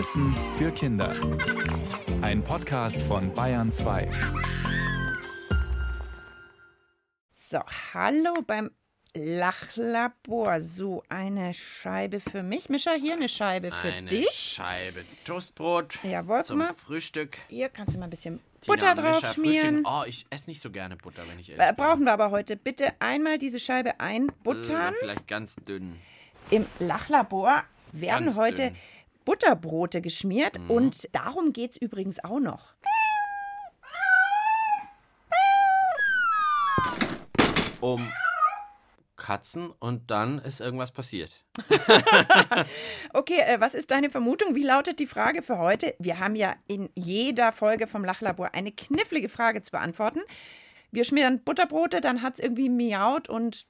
Wissen für Kinder. Ein Podcast von Bayern 2. So, hallo beim Lachlabor. So, eine Scheibe für mich. Mischa, hier eine Scheibe für Eine dich. Scheibe Toastbrot Jawohl, zum mal. Frühstück. Hier kannst du mal ein bisschen Tina Butter Mischa drauf schmieren. Oh, ich esse nicht so gerne Butter, wenn ich ehrlich Äh, bin. Brauchen wir aber heute. Bitte einmal diese Scheibe einbuttern. Äh, vielleicht ganz dünn. Im Lachlabor werden Ganz heute dünn. Mhm. Butterbrote geschmiert und darum geht es übrigens auch noch. Um Katzen und dann ist irgendwas passiert. Okay, äh, was ist deine Vermutung? Wie lautet die Frage für heute? Wir haben ja in jeder Folge vom Lachlabor eine knifflige Frage zu beantworten. Wir schmieren Butterbrote, dann hat es irgendwie miaut und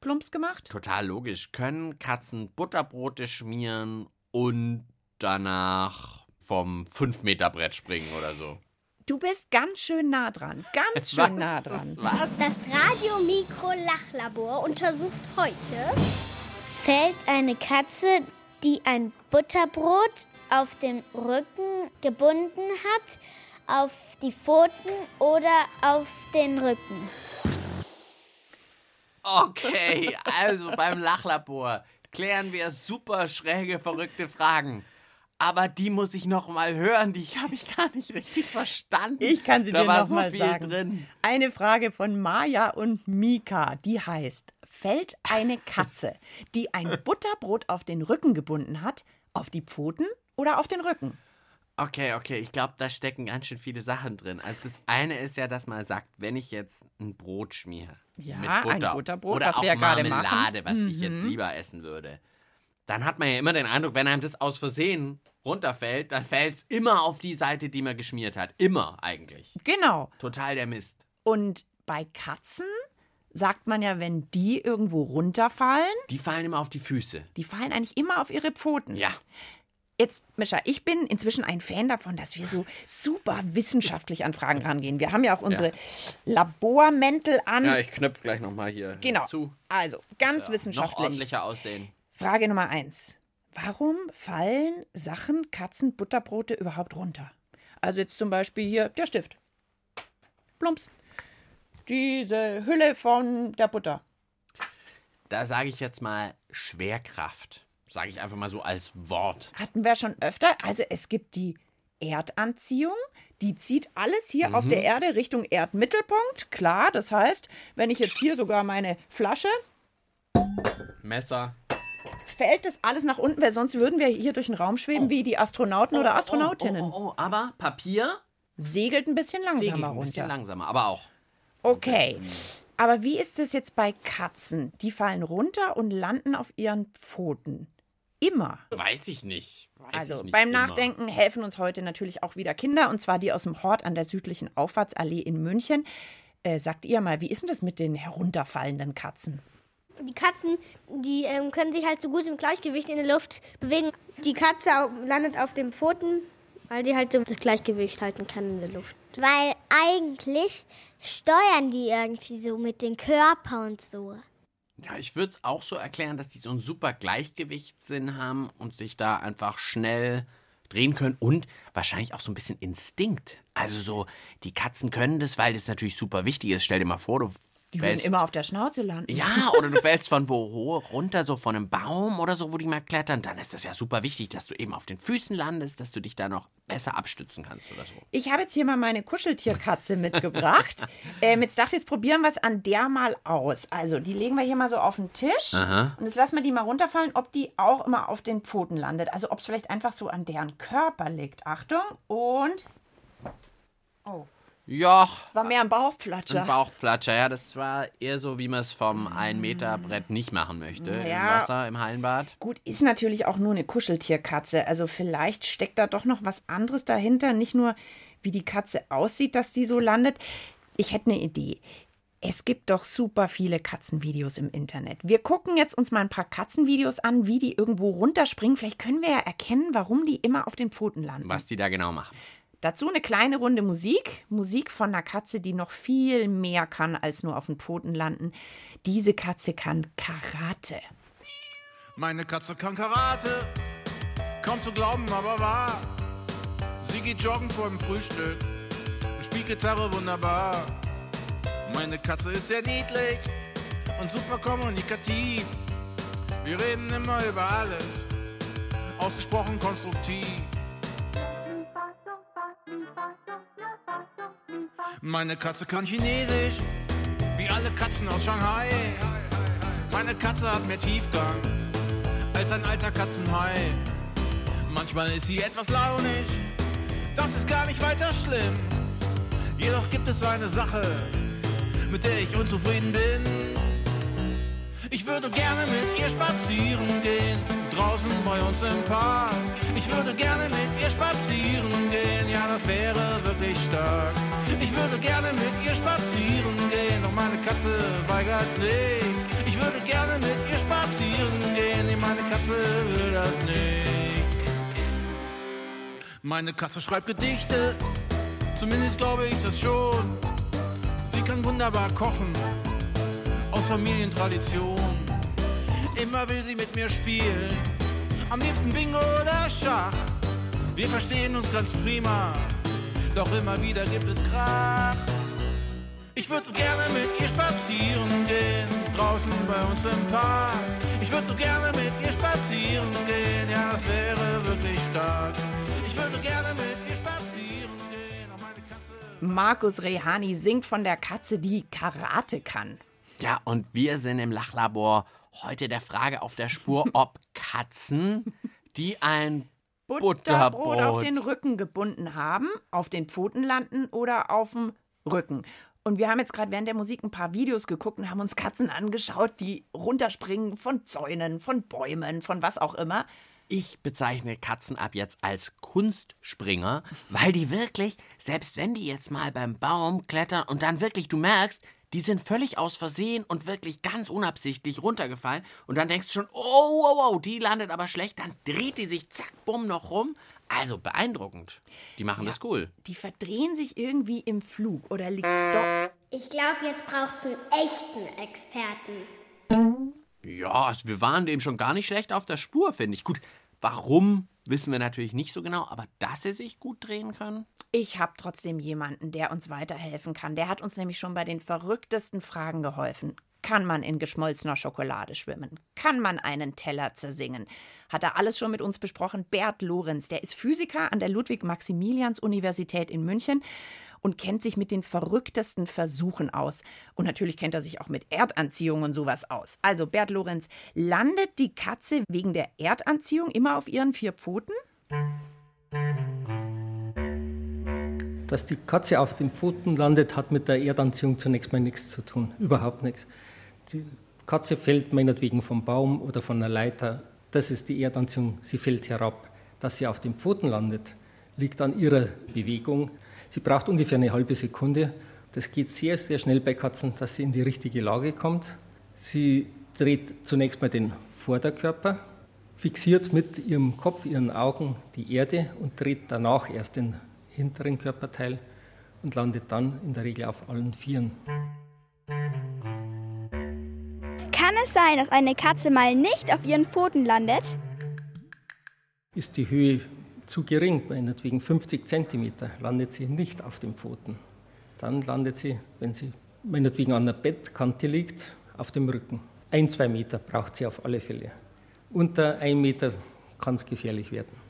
plumps gemacht. Total logisch. Können Katzen Butterbrote schmieren und danach vom 5-Meter-Brett springen oder so? Du bist ganz schön nah dran. Ganz schön nah dran. Was? Das Radiomikro-Lachlabor untersucht heute, fällt eine Katze, die ein Butterbrot auf dem Rücken gebunden hat, auf die Pfoten oder auf den Rücken. Okay, also beim Lachlabor klären wir super schräge, verrückte Fragen. Aber die muss ich noch mal hören, die habe ich gar nicht richtig verstanden. Ich kann sie da dir war noch so mal viel sagen. drin. Eine Frage von Maja und Mika, die heißt: Fällt eine Katze, die ein Butterbrot auf den Rücken gebunden hat, auf die Pfoten oder auf den Rücken? Okay, okay, ich glaube, da stecken ganz schön viele Sachen drin. Also das eine ist ja, dass man sagt, wenn ich jetzt ein Brot schmiere Ja, mit ein Butter Butterbrot, oder was auch wir ja Marmelade, machen. Mhm. was ich jetzt lieber essen würde, dann hat man ja immer den Eindruck, wenn einem das aus Versehen runterfällt, dann fällt es immer auf die Seite, die man geschmiert hat. Immer eigentlich. Genau. Total der Mist. Und bei Katzen sagt man ja, wenn die irgendwo runterfallen, Die fallen immer auf die Füße. die fallen eigentlich immer auf ihre Pfoten. Ja. Jetzt, Mischa, ich bin inzwischen ein Fan davon, dass wir so super wissenschaftlich an Fragen rangehen. Wir haben ja auch unsere Labormäntel an. Ja, ich knöpfe gleich nochmal hier genau. zu. Also, ganz Noch wissenschaftlich. ordentlicher aussehen. Frage Nummer eins. Warum fallen Sachen, Katzen, Butterbrote überhaupt runter? Also jetzt zum Beispiel hier der Stift. Plumps. Diese Hülle von der Butter. Da sage ich jetzt mal Schwerkraft. Sage ich einfach mal so als Wort. Hatten wir schon öfter. Also es gibt die Erdanziehung. Die zieht alles hier auf der Erde Richtung Erdmittelpunkt. Klar, das heißt, wenn ich jetzt hier sogar meine Flasche, Messer. fällt das alles nach unten, weil sonst würden wir hier durch den Raum schweben wie die Astronauten oder Astronautinnen. Oh, oh, oh, aber Papier Segelt ein bisschen langsamer segelt ein runter. bisschen langsamer, aber auch. Okay. Aber wie ist es jetzt bei Katzen? Die fallen runter und landen auf ihren Pfoten. Immer. Weiß ich nicht. Weiß Also ich nicht beim immer. Nachdenken helfen uns heute natürlich auch wieder Kinder, und zwar die aus dem Hort an der südlichen Auffahrtsallee in München. Äh, sagt ihr mal, wie ist denn das mit den herunterfallenden Katzen? Die Katzen, die ähm, können sich halt so gut im Gleichgewicht in der Luft bewegen. Die Katze landet auf den Pfoten, weil die halt so das Gleichgewicht halten kann in der Luft. Weil eigentlich steuern die irgendwie so mit dem Körper und so. Ja, ich würde es auch so erklären, dass die so einen super Gleichgewichtssinn haben und sich da einfach schnell drehen können und wahrscheinlich auch so ein bisschen Instinkt. Also so, die Katzen können das, weil das natürlich super wichtig ist. Stell dir mal vor, du Die würden immer auf der Schnauze landen. Ja, oder du fällst von wo hoch runter, so von einem Baum oder so, wo die mal klettern, dann ist das ja super wichtig, dass du eben auf den Füßen landest, dass du dich da noch besser abstützen kannst oder so. Ich habe jetzt hier mal meine Kuscheltierkatze mitgebracht. ähm, jetzt dachte ich, jetzt probieren wir es an der mal aus. Also, die legen wir hier mal so auf den Tisch. Und jetzt lassen wir die mal runterfallen, ob die auch immer auf den Pfoten landet. Also, ob es vielleicht einfach so an deren Körper liegt. Achtung. Und. Oh, Ja, war mehr ein Bauchflatscher. ein Bauchflatscher, ja, das war eher so, wie man es vom 1-Meter-Brett nicht machen möchte. Im Ja. Wasser, im Hallenbad. Gut, ist natürlich auch nur eine Kuscheltierkatze. Also vielleicht steckt da doch noch was anderes dahinter. Nicht nur, wie die Katze aussieht, dass die so landet. Ich hätte eine Idee. Es gibt doch super viele Katzenvideos im Internet. Wir gucken jetzt uns mal ein paar Katzenvideos an, wie die irgendwo runterspringen. Vielleicht können wir ja erkennen, warum die immer auf den Pfoten landen. Was die da genau machen. Dazu eine kleine Runde Musik. Musik von einer Katze, die noch viel mehr kann als nur auf den Pfoten landen. Diese Katze kann Karate. Meine Katze kann Karate. kaum zu glauben, aber wahr. Sie geht joggen vor dem Frühstück, spielt Gitarre wunderbar. Meine Katze ist sehr niedlich und super kommunikativ. Wir reden immer über alles, ausgesprochen konstruktiv. Meine Katze kann Chinesisch, wie alle Katzen aus Shanghai. Meine Katze hat mehr Tiefgang als ein alter Katzenhai. Manchmal ist sie etwas launisch, das ist gar nicht weiter schlimm. Jedoch gibt es eine Sache, mit der ich unzufrieden bin. Ich würde gerne mit ihr spazieren gehen, draußen bei uns im Park. Ich würde gerne mit ihr spazieren gehen, ja, das wäre wirklich stark. Ich würde gerne mit ihr spazieren gehen, doch meine Katze weigert sich. Ich würde gerne mit ihr spazieren gehen, nee, meine Katze will das nicht. Meine Katze schreibt Gedichte, zumindest glaube ich das schon. Sie kann wunderbar kochen, aus Familientradition. Immer will sie mit mir spielen, am liebsten Bingo oder Schach. Wir verstehen uns ganz prima, doch immer wieder gibt es Krach. Ich würde so gerne mit ihr spazieren gehen, draußen bei uns im Park. Ich würde so gerne mit ihr spazieren gehen, ja, das wäre wirklich stark. Ich würde gerne mit ihr spazieren gehen, auch meine Katze. Markus Rehani singt von der Katze, die Karate kann. Ja, und wir sind im Lachlabor heute der Frage auf der Spur, ob Katzen, die ein Butterbrot Butterbrot. auf den Rücken gebunden haben, auf den Pfoten landen oder auf dem Rücken. Und wir haben jetzt gerade während der Musik ein paar Videos geguckt und haben uns Katzen angeschaut, die runterspringen von Zäunen, von Bäumen, von was auch immer. Ich bezeichne Katzen ab jetzt als Kunstspringer, weil die wirklich, selbst wenn die jetzt mal beim Baum klettern und dann wirklich, du merkst, die sind völlig aus Versehen und wirklich ganz unabsichtlich runtergefallen und dann denkst du schon, oh, oh, oh, die landet aber schlecht, dann dreht die sich zack, bumm, noch rum. Also beeindruckend. Die machen das cool. Die verdrehen sich irgendwie im Flug oder liegt's doch. Ich glaube, jetzt braucht es einen echten Experten. Ja, also wir waren dem schon gar nicht schlecht auf der Spur, finde ich. Gut, warum wissen wir natürlich nicht so genau, aber dass sie sich gut drehen können. Ich habe trotzdem jemanden, der uns weiterhelfen kann. Der hat uns nämlich schon bei den verrücktesten Fragen geholfen. Kann man in geschmolzener Schokolade schwimmen? Kann man einen Teller zersingen? Hat er alles schon mit uns besprochen? Bert Lorenz, der ist Physiker an der Ludwig-Maximilians-Universität in München und kennt sich mit den verrücktesten Versuchen aus. Und natürlich kennt er sich auch mit Erdanziehung und sowas aus. Also, Bert Lorenz, landet die Katze wegen der Erdanziehung immer auf ihren vier Pfoten? Dass die Katze auf den Pfoten landet, hat mit der Erdanziehung zunächst mal nichts zu tun. Überhaupt nichts. Die Katze fällt meinetwegen vom Baum oder von einer Leiter. Das ist die Erdanziehung. Sie fällt herab. Dass sie auf den Pfoten landet, liegt an ihrer Bewegung. Sie braucht ungefähr eine halbe Sekunde. Das geht sehr, sehr schnell bei Katzen, dass sie in die richtige Lage kommt. Sie dreht zunächst mal den Vorderkörper, fixiert mit ihrem Kopf, ihren Augen die Erde und dreht danach erst den hinteren Körperteil und landet dann in der Regel auf allen Vieren. Kann es sein, dass eine Katze mal nicht auf ihren Pfoten landet? Ist die Höhe zu gering, meinetwegen 50 cm, landet sie nicht auf den Pfoten. Dann landet sie, wenn sie meinetwegen an der Bettkante liegt, auf dem Rücken. Ein, zwei Meter braucht sie auf alle Fälle. Unter ein Meter kann es gefährlich werden.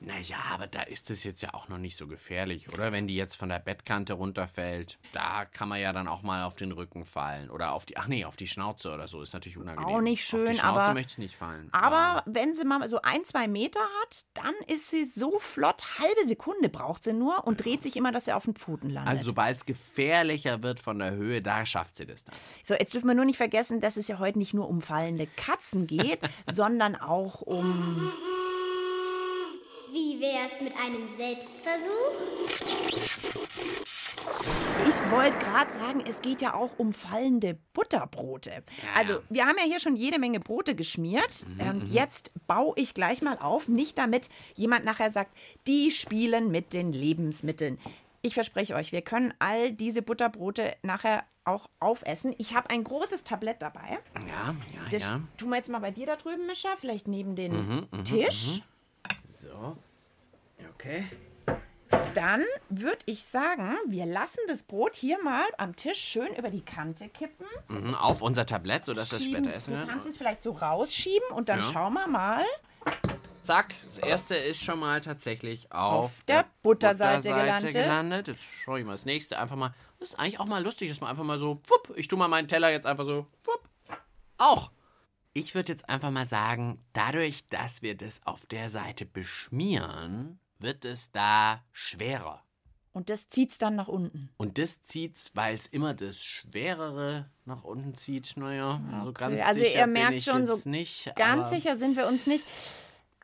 Naja, aber da ist es jetzt ja auch noch nicht so gefährlich, oder? Wenn die jetzt von der Bettkante runterfällt, da kann man ja dann auch mal auf den Rücken fallen. Oder auf die, ach nee, auf die Schnauze oder so, ist natürlich unangenehm. Auch nicht Auf die schön, Schnauze aber- möchte ich nicht fallen. Aber Ja. wenn sie mal so ein, zwei Meter hat, dann ist sie so flott, halbe Sekunde braucht sie nur und dreht sich immer, dass sie auf den Pfoten landet. Also sobald es gefährlicher wird von der Höhe, da schafft sie das dann. so, jetzt dürfen wir nur nicht vergessen, dass es ja heute nicht nur um fallende Katzen geht, sondern auch um. Wie wär's mit einem Selbstversuch? Ich wollte gerade sagen, es geht ja auch um fallende Butterbrote. Also, wir haben ja hier schon jede Menge Brote geschmiert. Und jetzt baue ich gleich mal auf, nicht damit jemand nachher sagt, die spielen mit den Lebensmitteln. Ich verspreche euch, wir können all diese Butterbrote nachher auch aufessen. Ich habe ein großes Tablett dabei. Ja, ja, Das ja. tun wir jetzt mal bei dir da drüben, Mischa, vielleicht neben den Tisch. So. Okay. Dann würde ich sagen, wir lassen das Brot hier mal am Tisch schön über die Kante kippen. Mhm, auf unser Tablett, sodass Schieben. später essen du kannst es vielleicht so rausschieben und dann Ja. schauen wir mal. Zack, das erste ist schon mal tatsächlich auf, Auf der Butterseite gelandet. gelandet. Jetzt schaue ich mal das nächste einfach mal. Das ist eigentlich auch mal lustig, dass man einfach mal so, wupp, ich tue mal meinen Teller jetzt einfach so, wupp, auch. Ich würde jetzt einfach mal sagen, dadurch, dass wir das auf der Seite beschmieren, wird es da schwerer. Und das zieht es dann nach unten. Und das zieht's, weil es immer das Schwerere nach unten zieht. Naja, also ganz Also sicher ihr bin merkt ich schon jetzt so nicht. Ganz sicher sind wir uns nicht.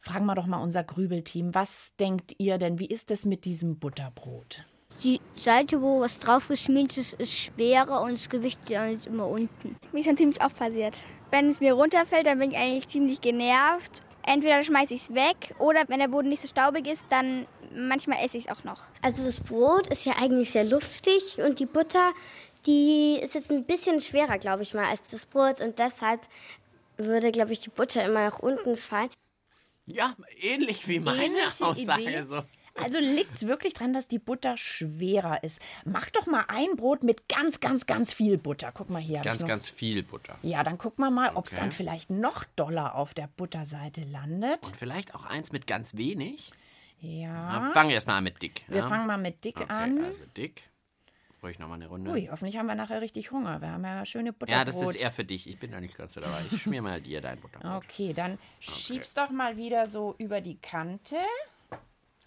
Fragen wir doch mal unser Grübelteam. Was denkt ihr denn? Wie ist es mit diesem Butterbrot? Die Seite, wo was drauf geschmiert ist, ist schwerer und das Gewicht ist immer unten. Mir ist schon ziemlich oft passiert. Wenn es mir runterfällt, dann bin ich eigentlich ziemlich genervt. Entweder schmeiße ich es weg oder wenn der Boden nicht so staubig ist, dann manchmal esse ich es auch noch. Also das Brot ist ja eigentlich sehr luftig und die Butter, die ist jetzt ein bisschen schwerer, glaube ich mal, als das Brot und deshalb würde, glaube ich, die Butter immer nach unten fallen. Ja, ähnlich wie meine Ähnliche Aussage. Idee. So. Also liegt es wirklich dran, dass die Butter schwerer ist. Mach doch mal ein Brot mit ganz, ganz, ganz viel Butter. Guck mal hier. Ganz, ganz viel Butter. Ja, dann guck mal mal, ob es Okay. dann vielleicht noch doller auf der Butterseite landet. Und vielleicht auch eins mit ganz wenig. Ja. Fangen wir erstmal an mit dick. Wir ja? fangen mal mit dick okay, an. Also dick. Ruhig nochmal eine Runde. Ui, hoffentlich haben wir nachher richtig Hunger. Wir haben ja schöne Butterbrot. ja, das ist eher für dich. Ich bin da nicht ganz so dabei. Ich schmier mal dir dein Butterbrot. Okay, dann schieb's doch mal wieder so über die Kante.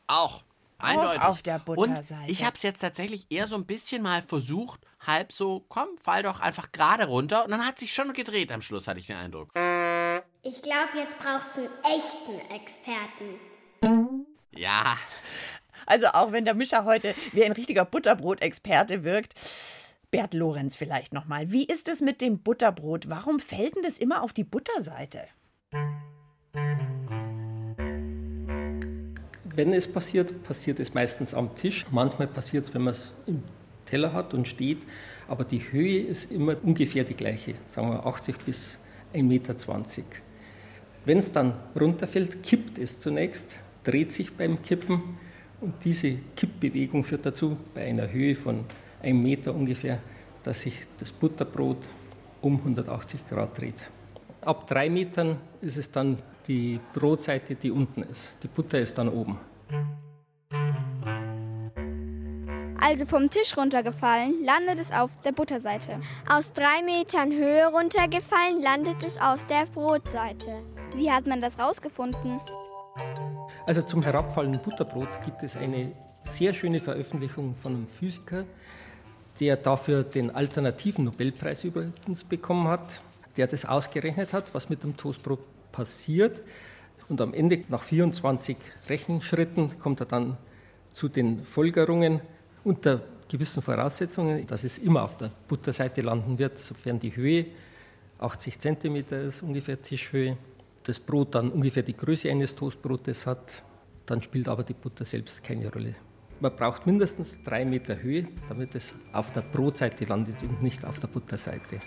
Auch. Eindeutig. auf der Butterseite. Und ich habe es jetzt tatsächlich eher so ein bisschen mal versucht, halb so, komm, fall doch einfach gerade runter. Und dann hat sich schon gedreht am Schluss, hatte ich den Eindruck. Ich glaube, jetzt braucht es einen echten Experten. Ja, Also auch wenn der Mischer heute wie ein richtiger Butterbrotexperte wirkt. Bert Lorenz vielleicht nochmal. Wie ist es mit dem Butterbrot? Warum fällt denn das immer auf die Butterseite? Wenn es passiert, passiert es meistens am Tisch. Manchmal passiert es, wenn man es im Teller hat und steht. Aber die Höhe ist immer ungefähr die gleiche, sagen wir 80 bis 1,20 Meter. Wenn es dann runterfällt, kippt es zunächst, dreht sich beim Kippen und diese Kippbewegung führt dazu, bei einer Höhe von 1 Meter ungefähr, dass sich das Butterbrot um 180 Grad dreht. Ab drei Metern ist es dann die Brotseite, die unten ist. Die Butter ist dann oben. Also vom Tisch runtergefallen, landet es auf der Butterseite. Aus drei Metern Höhe runtergefallen, landet es aus der Brotseite. Wie hat man das rausgefunden? Also zum herabfallenden Butterbrot gibt es eine sehr schöne Veröffentlichung von einem Physiker, der dafür den alternativen Nobelpreis übrigens bekommen hat, der das ausgerechnet hat, was mit dem Toastbrot passiert. Und am Ende, nach 24 Rechenschritten, kommt er dann zu den Folgerungen unter gewissen Voraussetzungen, dass es immer auf der Butterseite landen wird, sofern die Höhe 80 cm ist, ungefähr Tischhöhe, das Brot dann ungefähr die Größe eines Toastbrotes hat, dann spielt aber die Butter selbst keine Rolle. Man braucht mindestens drei Meter Höhe, damit es auf der Brotseite landet und nicht auf der Butterseite.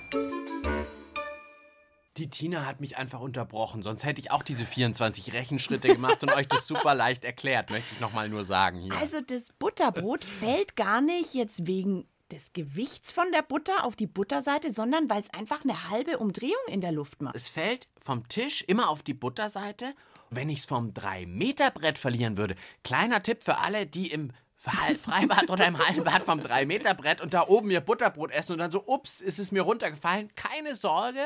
Die Tina hat mich einfach unterbrochen. Sonst hätte ich auch diese 24 Rechenschritte gemacht und euch das super leicht erklärt, möchte ich nochmal nur sagen hier. Also das Butterbrot fällt gar nicht jetzt wegen des Gewichts von der Butter auf die Butterseite, sondern weil es einfach eine halbe Umdrehung in der Luft macht. Es fällt vom Tisch immer auf die Butterseite. Wenn ich es vom 3-Meter-Brett verlieren würde, kleiner Tipp für alle, die im Fre- Freibad oder im Hallenbad vom 3-Meter-Brett und da oben ihr Butterbrot essen und dann so, ups, ist es mir runtergefallen. Keine Sorge,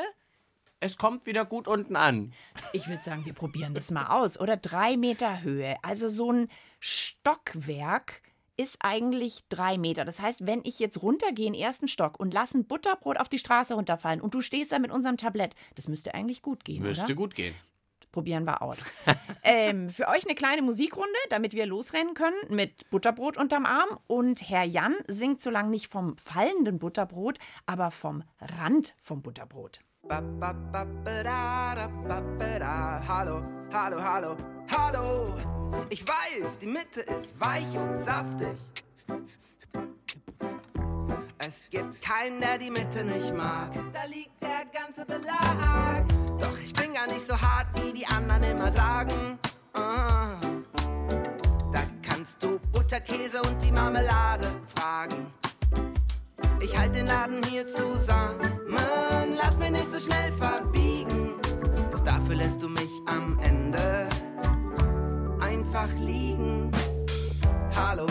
es kommt wieder gut unten an. Ich würde sagen, wir probieren das mal aus. Oder drei Meter Höhe. Also so ein Stockwerk ist eigentlich drei Meter. Das heißt, wenn ich jetzt runtergehe in den ersten Stock und lasse ein Butterbrot auf die Straße runterfallen und du stehst da mit unserem Tablett, das müsste eigentlich gut gehen, Müsste oder? gut gehen. Probieren wir aus. ähm, für euch eine kleine Musikrunde, damit wir losrennen können mit Butterbrot unterm Arm. Und Herr Jan singt so lange nicht vom fallenden Butterbrot, aber vom Rand vom Butterbrot. Ba, ba, ba, da, da, da. Hallo, hallo, hallo, hallo. Ich weiß, die Mitte ist weich und saftig. Es gibt keinen, der die Mitte nicht mag. Da liegt der ganze Belag. Doch ich bin gar nicht so hart, wie die anderen immer sagen. Ah. Butter, Käse und die Marmelade fragen. Ich halt den Laden hier zusammen, lass mich nicht so schnell verbiegen. Doch dafür lässt du mich am Ende einfach liegen. Hallo,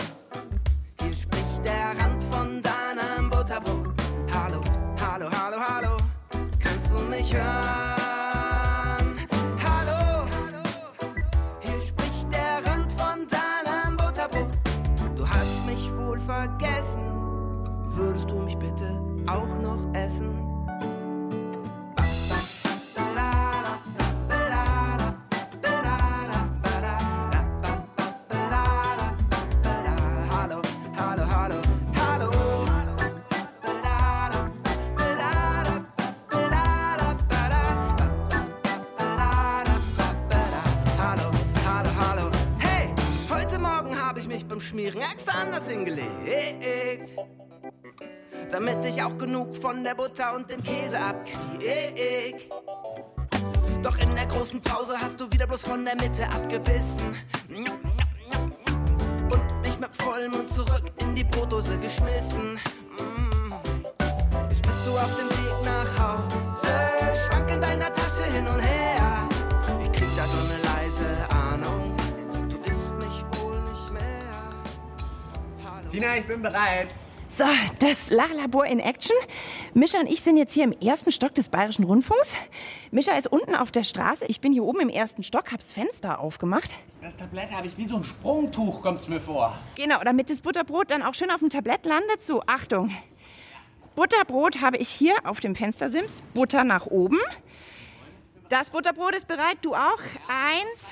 hier spricht der Rand von deinem Butterbrot. Hallo, hallo, hallo, hallo, kannst du mich hören? Hallo, hier spricht der Rand von deinem Butterbrot. Du hast mich wohl vergessen, würdest du mich bitte auch noch essen? Damit ich auch genug von der Butter und dem Käse abkrieg. Doch in der großen Pause hast du wieder bloß von der Mitte abgebissen. Und mich mit vollem Mund zurück in die Brotdose geschmissen. Jetzt bist du auf dem Weg nach Hause, schwank in deiner Tasche hin und her. Ich krieg da so eine leise Ahnung, du isst mich wohl nicht mehr. Tina, ich bin bereit. So, das Lachlabor in Action. Mischa und ich sind jetzt hier im ersten Stock des Bayerischen Rundfunks. Mischa ist unten auf der Straße. Ich bin hier oben im ersten Stock, hab's Fenster aufgemacht. Das Tablett habe ich wie so ein Sprungtuch, kommt's mir vor. Genau, damit das Butterbrot dann auch schön auf dem Tablett landet. So, Achtung. Butterbrot habe ich hier auf dem Fenstersims. Butter nach oben. Das Butterbrot ist bereit, du auch. Eins,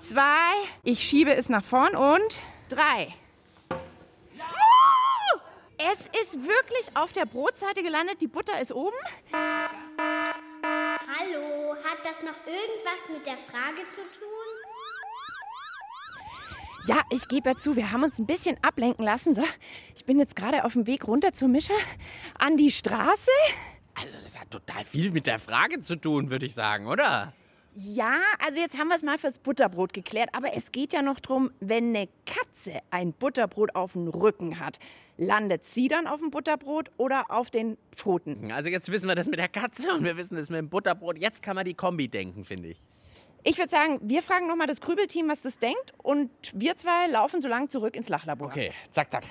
zwei, ich schiebe es nach vorn und drei. Es ist wirklich auf der Brotseite gelandet. Die Butter ist oben. Hallo, hat das noch irgendwas mit der Frage zu tun? Ja, ich gebe ja zu, wir haben uns ein bisschen ablenken lassen. So, ich bin jetzt gerade auf dem Weg runter zu Mischa an die Straße. Also, das hat total viel mit der Frage zu tun, würde ich sagen, oder? Ja, also jetzt haben wir es mal fürs Butterbrot geklärt, aber es geht ja noch drum, wenn eine Katze ein Butterbrot auf dem Rücken hat, landet sie dann auf dem Butterbrot oder auf den Pfoten? Also, jetzt wissen wir das mit der Katze und wir wissen das mit dem Butterbrot. Jetzt kann man die Kombi denken, finde ich. Ich würde sagen, wir fragen nochmal das Grübelteam, was das denkt und wir zwei laufen so lang zurück ins Lachlabor. Okay, zack, zack.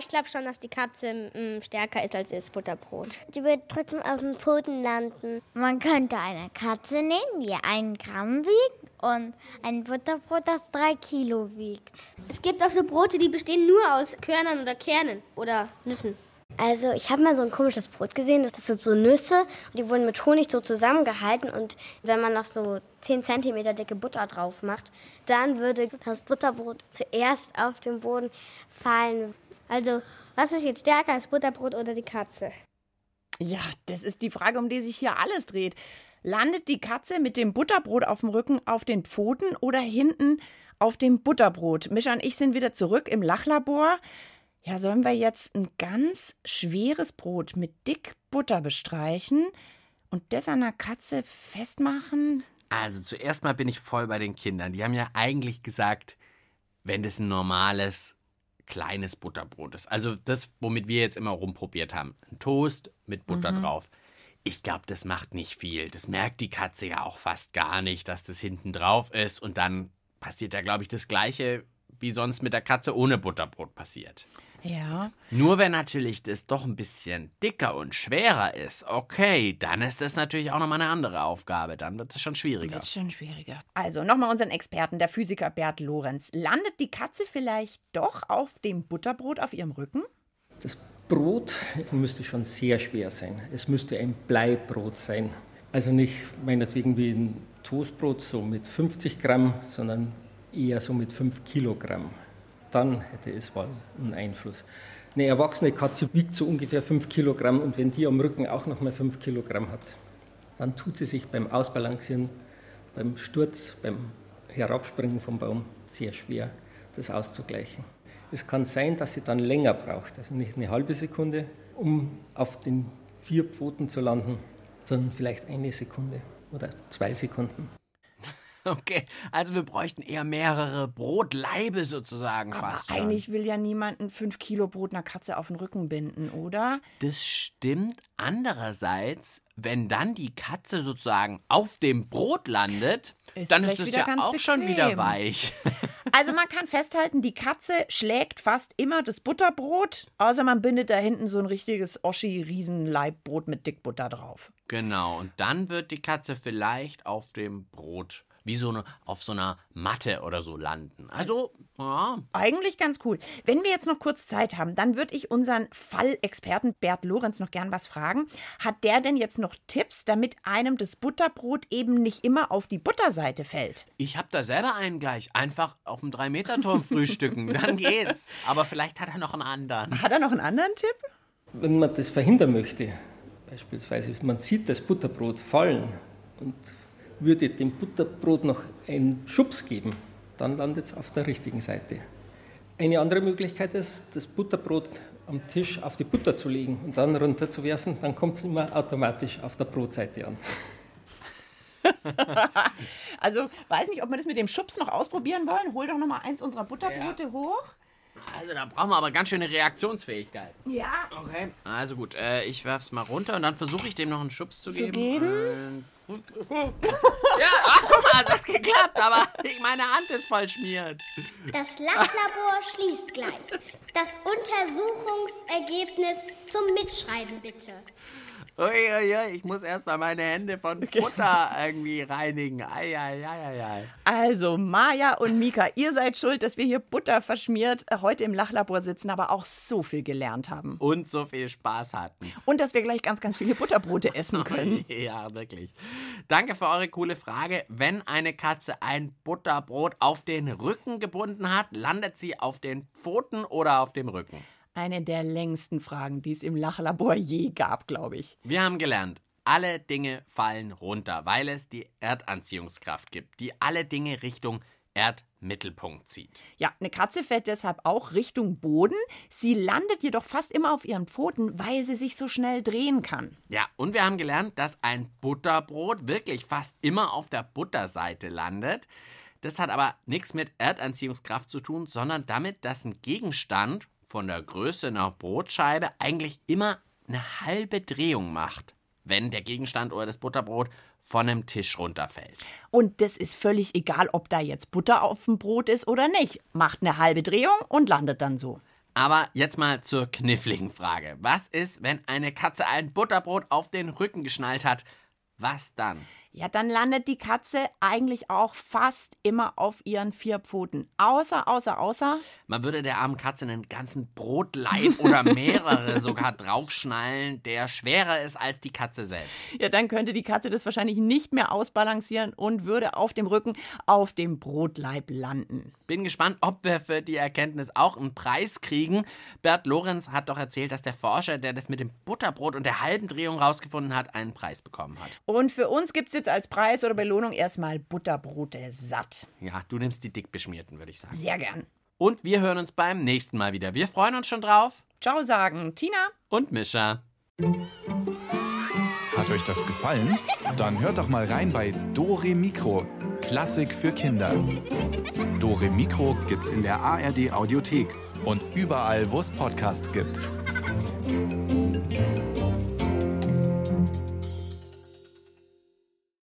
Ich glaube schon, dass die Katze mm, stärker ist als das Butterbrot. Die wird trotzdem auf dem Pfoten landen. Man könnte eine Katze nehmen, die einen Gramm wiegt und ein Butterbrot, das drei Kilo wiegt. Es gibt auch so Brote, die bestehen nur aus Körnern oder Kernen oder Nüssen. Also ich habe mal so ein komisches Brot gesehen, das sind so Nüsse und die wurden mit Honig so zusammengehalten und wenn man noch so 10 cm dicke Butter drauf macht, dann würde das Butterbrot zuerst auf den Boden fallen. Also was ist jetzt stärker, das Butterbrot oder die Katze? Ja, das ist die Frage, um die sich hier alles dreht. Landet die Katze mit dem Butterbrot auf dem Rücken auf den Pfoten oder hinten auf dem Butterbrot? Mischa und ich sind wieder zurück im Lachlabor. Ja, sollen wir jetzt ein ganz schweres Brot mit dick Butter bestreichen und das an der Katze festmachen? Also, zuerst mal bin ich voll bei den Kindern. Die haben ja eigentlich gesagt, wenn das ein normales, kleines Butterbrot ist. Also, das, womit wir jetzt immer rumprobiert haben. Ein Toast mit Butter Mhm. drauf. Ich glaube, das macht nicht viel. Das merkt die Katze ja auch fast gar nicht, dass das hinten drauf ist. Und dann passiert ja, glaube ich, das Gleiche, wie sonst mit der Katze ohne Butterbrot passiert. Ja. Nur wenn natürlich das doch ein bisschen dicker und schwerer ist, okay, dann ist das natürlich auch nochmal eine andere Aufgabe. Dann wird es schon schwieriger. Wird schon schwieriger. Also nochmal unseren Experten, der Physiker Bert Lorenz. Landet die Katze vielleicht doch auf dem Butterbrot auf ihrem Rücken? Das Brot müsste schon sehr schwer sein. Es müsste ein Bleibrot sein. Also nicht meinetwegen wie ein Toastbrot so mit 50 Gramm, sondern eher so mit 5 Kilogramm. Dann hätte es wohl einen Einfluss. Eine erwachsene Katze wiegt so ungefähr 5 Kilogramm und wenn die am Rücken auch noch mal 5 Kilogramm hat, dann tut sie sich beim Ausbalancieren, beim Sturz, beim Herabspringen vom Baum sehr schwer, das auszugleichen. Es kann sein, dass sie dann länger braucht, also nicht eine halbe Sekunde, um auf den vier Pfoten zu landen, sondern vielleicht eine Sekunde oder zwei Sekunden. Okay, also wir bräuchten eher mehrere Brotlaibe sozusagen Aber fast schon. eigentlich will ja niemand ein 5 Kilo Brot einer Katze auf den Rücken binden, oder? Das stimmt. Andererseits, wenn dann die Katze sozusagen auf dem Brot landet, Ist dann ist es ja auch schon bequem. wieder weich. Also man kann festhalten, die Katze schlägt fast immer das Butterbrot, außer man bindet da hinten so ein richtiges Oschi-Riesenleibbrot mit Dickbutter drauf. Genau, und dann wird die Katze vielleicht auf dem Brot wie so eine, auf so einer Matte oder so landen. Also, ja, Eigentlich ganz cool. Wenn wir jetzt noch kurz Zeit haben, dann würde ich unseren Fallexperten Bert Lorenz noch gern was fragen. Hat der denn jetzt noch Tipps, damit einem das Butterbrot eben nicht immer auf die Butterseite fällt? ich habe da selber einen gleich. Einfach auf dem 3-Meter-Turm frühstücken, dann geht's. Aber vielleicht hat er noch einen anderen. Hat er noch einen anderen Tipp? Wenn man das verhindern möchte, beispielsweise man sieht das Butterbrot fallen und würde dem Butterbrot noch einen Schubs geben, dann landet es auf der richtigen Seite. Eine andere Möglichkeit ist, das Butterbrot am Tisch auf die Butter zu legen und dann runterzuwerfen, dann kommt es immer automatisch auf der Brotseite an. Also, weiß nicht, ob wir das mit dem Schubs noch ausprobieren wollen. Hol doch noch mal eins unserer Butterbrote hoch. Also, da brauchen wir aber ganz schöne Reaktionsfähigkeit. Ja. Okay. Also gut, äh, ich werf's mal runter und dann versuche ich dem noch einen Schubs zu geben. geben? Und- ja, ach guck mal, es hat geklappt, aber meine Hand ist voll schmiert. Das Lachlabor schließt gleich. Das Untersuchungsergebnis zum Mitschreiben bitte. Uiuiui, ich muss erst mal meine Hände von Butter irgendwie reinigen. Eieieiei. Also, Maja und Mika, ihr seid schuld, dass wir hier Butter verschmiert äh, heute im Lachlabor sitzen, aber auch so viel gelernt haben. Und so viel Spaß hatten. Und dass wir gleich ganz, ganz viele Butterbrote essen können. Ja, wirklich. Danke für eure coole Frage. Wenn eine Katze ein Butterbrot auf den Rücken gebunden hat, landet sie auf den Pfoten oder auf dem Rücken? Eine der längsten Fragen, die es im Lachlabor je gab, glaube ich. Wir haben gelernt, alle Dinge fallen runter, weil es die Erdanziehungskraft gibt, die alle Dinge Richtung Erdmittelpunkt zieht. Ja, eine Katze fährt deshalb auch Richtung Boden. Sie landet jedoch fast immer auf ihren Pfoten, weil sie sich so schnell drehen kann. Ja, und wir haben gelernt, dass ein Butterbrot wirklich fast immer auf der Butterseite landet. Das hat aber nichts mit Erdanziehungskraft zu tun, sondern damit, dass ein Gegenstand von der Größe einer Brotscheibe eigentlich immer eine halbe Drehung macht, wenn der Gegenstand oder das Butterbrot von einem Tisch runterfällt. Und das ist völlig egal, ob da jetzt Butter auf dem Brot ist oder nicht. Macht eine halbe Drehung und landet dann so. Aber jetzt mal zur kniffligen Frage. Was ist, wenn eine Katze ein Butterbrot auf den Rücken geschnallt hat? Was dann? Ja, dann landet die Katze eigentlich auch fast immer auf ihren vier Pfoten. Außer, außer, außer. Man würde der armen Katze einen ganzen Brotleib oder mehrere sogar draufschnallen, der schwerer ist als die Katze selbst. Ja, dann könnte die Katze das wahrscheinlich nicht mehr ausbalancieren und würde auf dem Rücken auf dem Brotleib landen. Bin gespannt, ob wir für die Erkenntnis auch einen Preis kriegen. Bert Lorenz hat doch erzählt, dass der Forscher, der das mit dem Butterbrot und der halben Drehung rausgefunden hat, einen Preis bekommen hat. Und für uns gibt es jetzt als Preis oder Belohnung erstmal Butterbrote satt. Ja, du nimmst die dick beschmierten, würde ich sagen. Sehr gern. Und wir hören uns beim nächsten Mal wieder. Wir freuen uns schon drauf. Ciao sagen Tina. Und Mischa. Hat euch das gefallen? Dann hört doch mal rein bei Dore Mikro, Klassik für Kinder. Dore Mikro gibt's in der ARD Audiothek und überall, wo es Podcasts gibt.